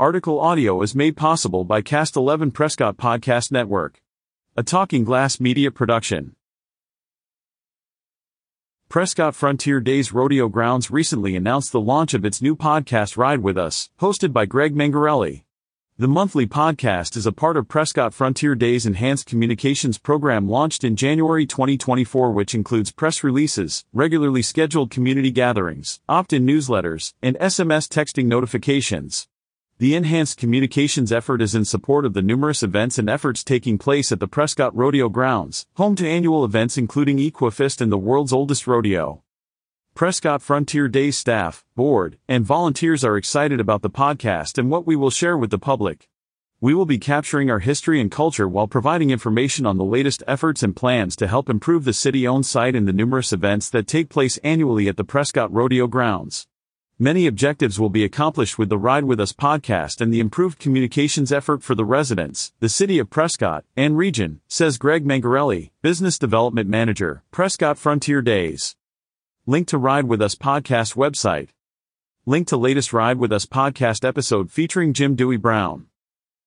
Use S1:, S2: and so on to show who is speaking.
S1: Article audio is made possible by Cast 11 Prescott Podcast Network, a Talking Glass media production. Prescott Frontier Days Rodeo Grounds recently announced the launch of its new podcast Ride With Us, hosted by Greg Mengarelli. The monthly podcast is a part of Prescott Frontier Days Enhanced Communications program launched in January 2024 which includes press releases, regularly scheduled community gatherings, opt-in newsletters, and SMS texting notifications. The enhanced communications effort is in support of the numerous events and efforts taking place at the Prescott Rodeo Grounds, home to annual events including Equifest and the world's oldest rodeo. Prescott Frontier Days staff, board, and volunteers are excited about the podcast and what we will share with the public. We will be capturing our history and culture while providing information on the latest efforts and plans to help improve the city owned site and the numerous events that take place annually at the Prescott Rodeo grounds. Many objectives will be accomplished with the Ride With Us podcast and the improved communications effort for the residents, the city of Prescott, and region, says Greg Mengarelli, Business Development Manager, Prescott Frontier Days. Link to Ride With Us podcast website. Link to latest Ride With Us podcast episode featuring Jim Dewey Brown.